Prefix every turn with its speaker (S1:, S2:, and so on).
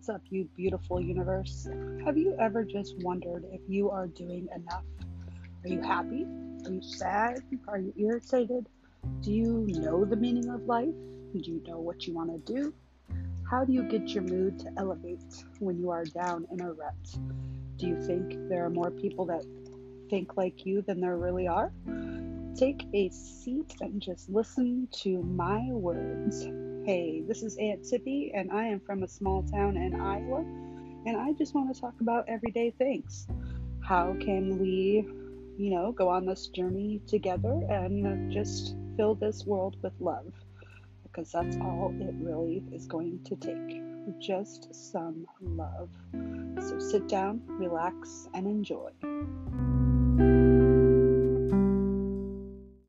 S1: What's up, you beautiful universe? Have you ever just wondered if you are doing enough? Are you happy? Are you sad? Are you irritated? Do you know the meaning of life? Do you know what you want to do? How do you get your mood to elevate when you are down in a rut? Do you think there are more people that think like you than there really are? Take a seat and just listen to my words. Hey, this is Aunt Tippy, and I am from a small town in Iowa, and I just want to talk about everyday things. How can we, you know, go on this journey together and just fill this world with love? Because that's all it really is going to take just some love. So sit down, relax, and enjoy.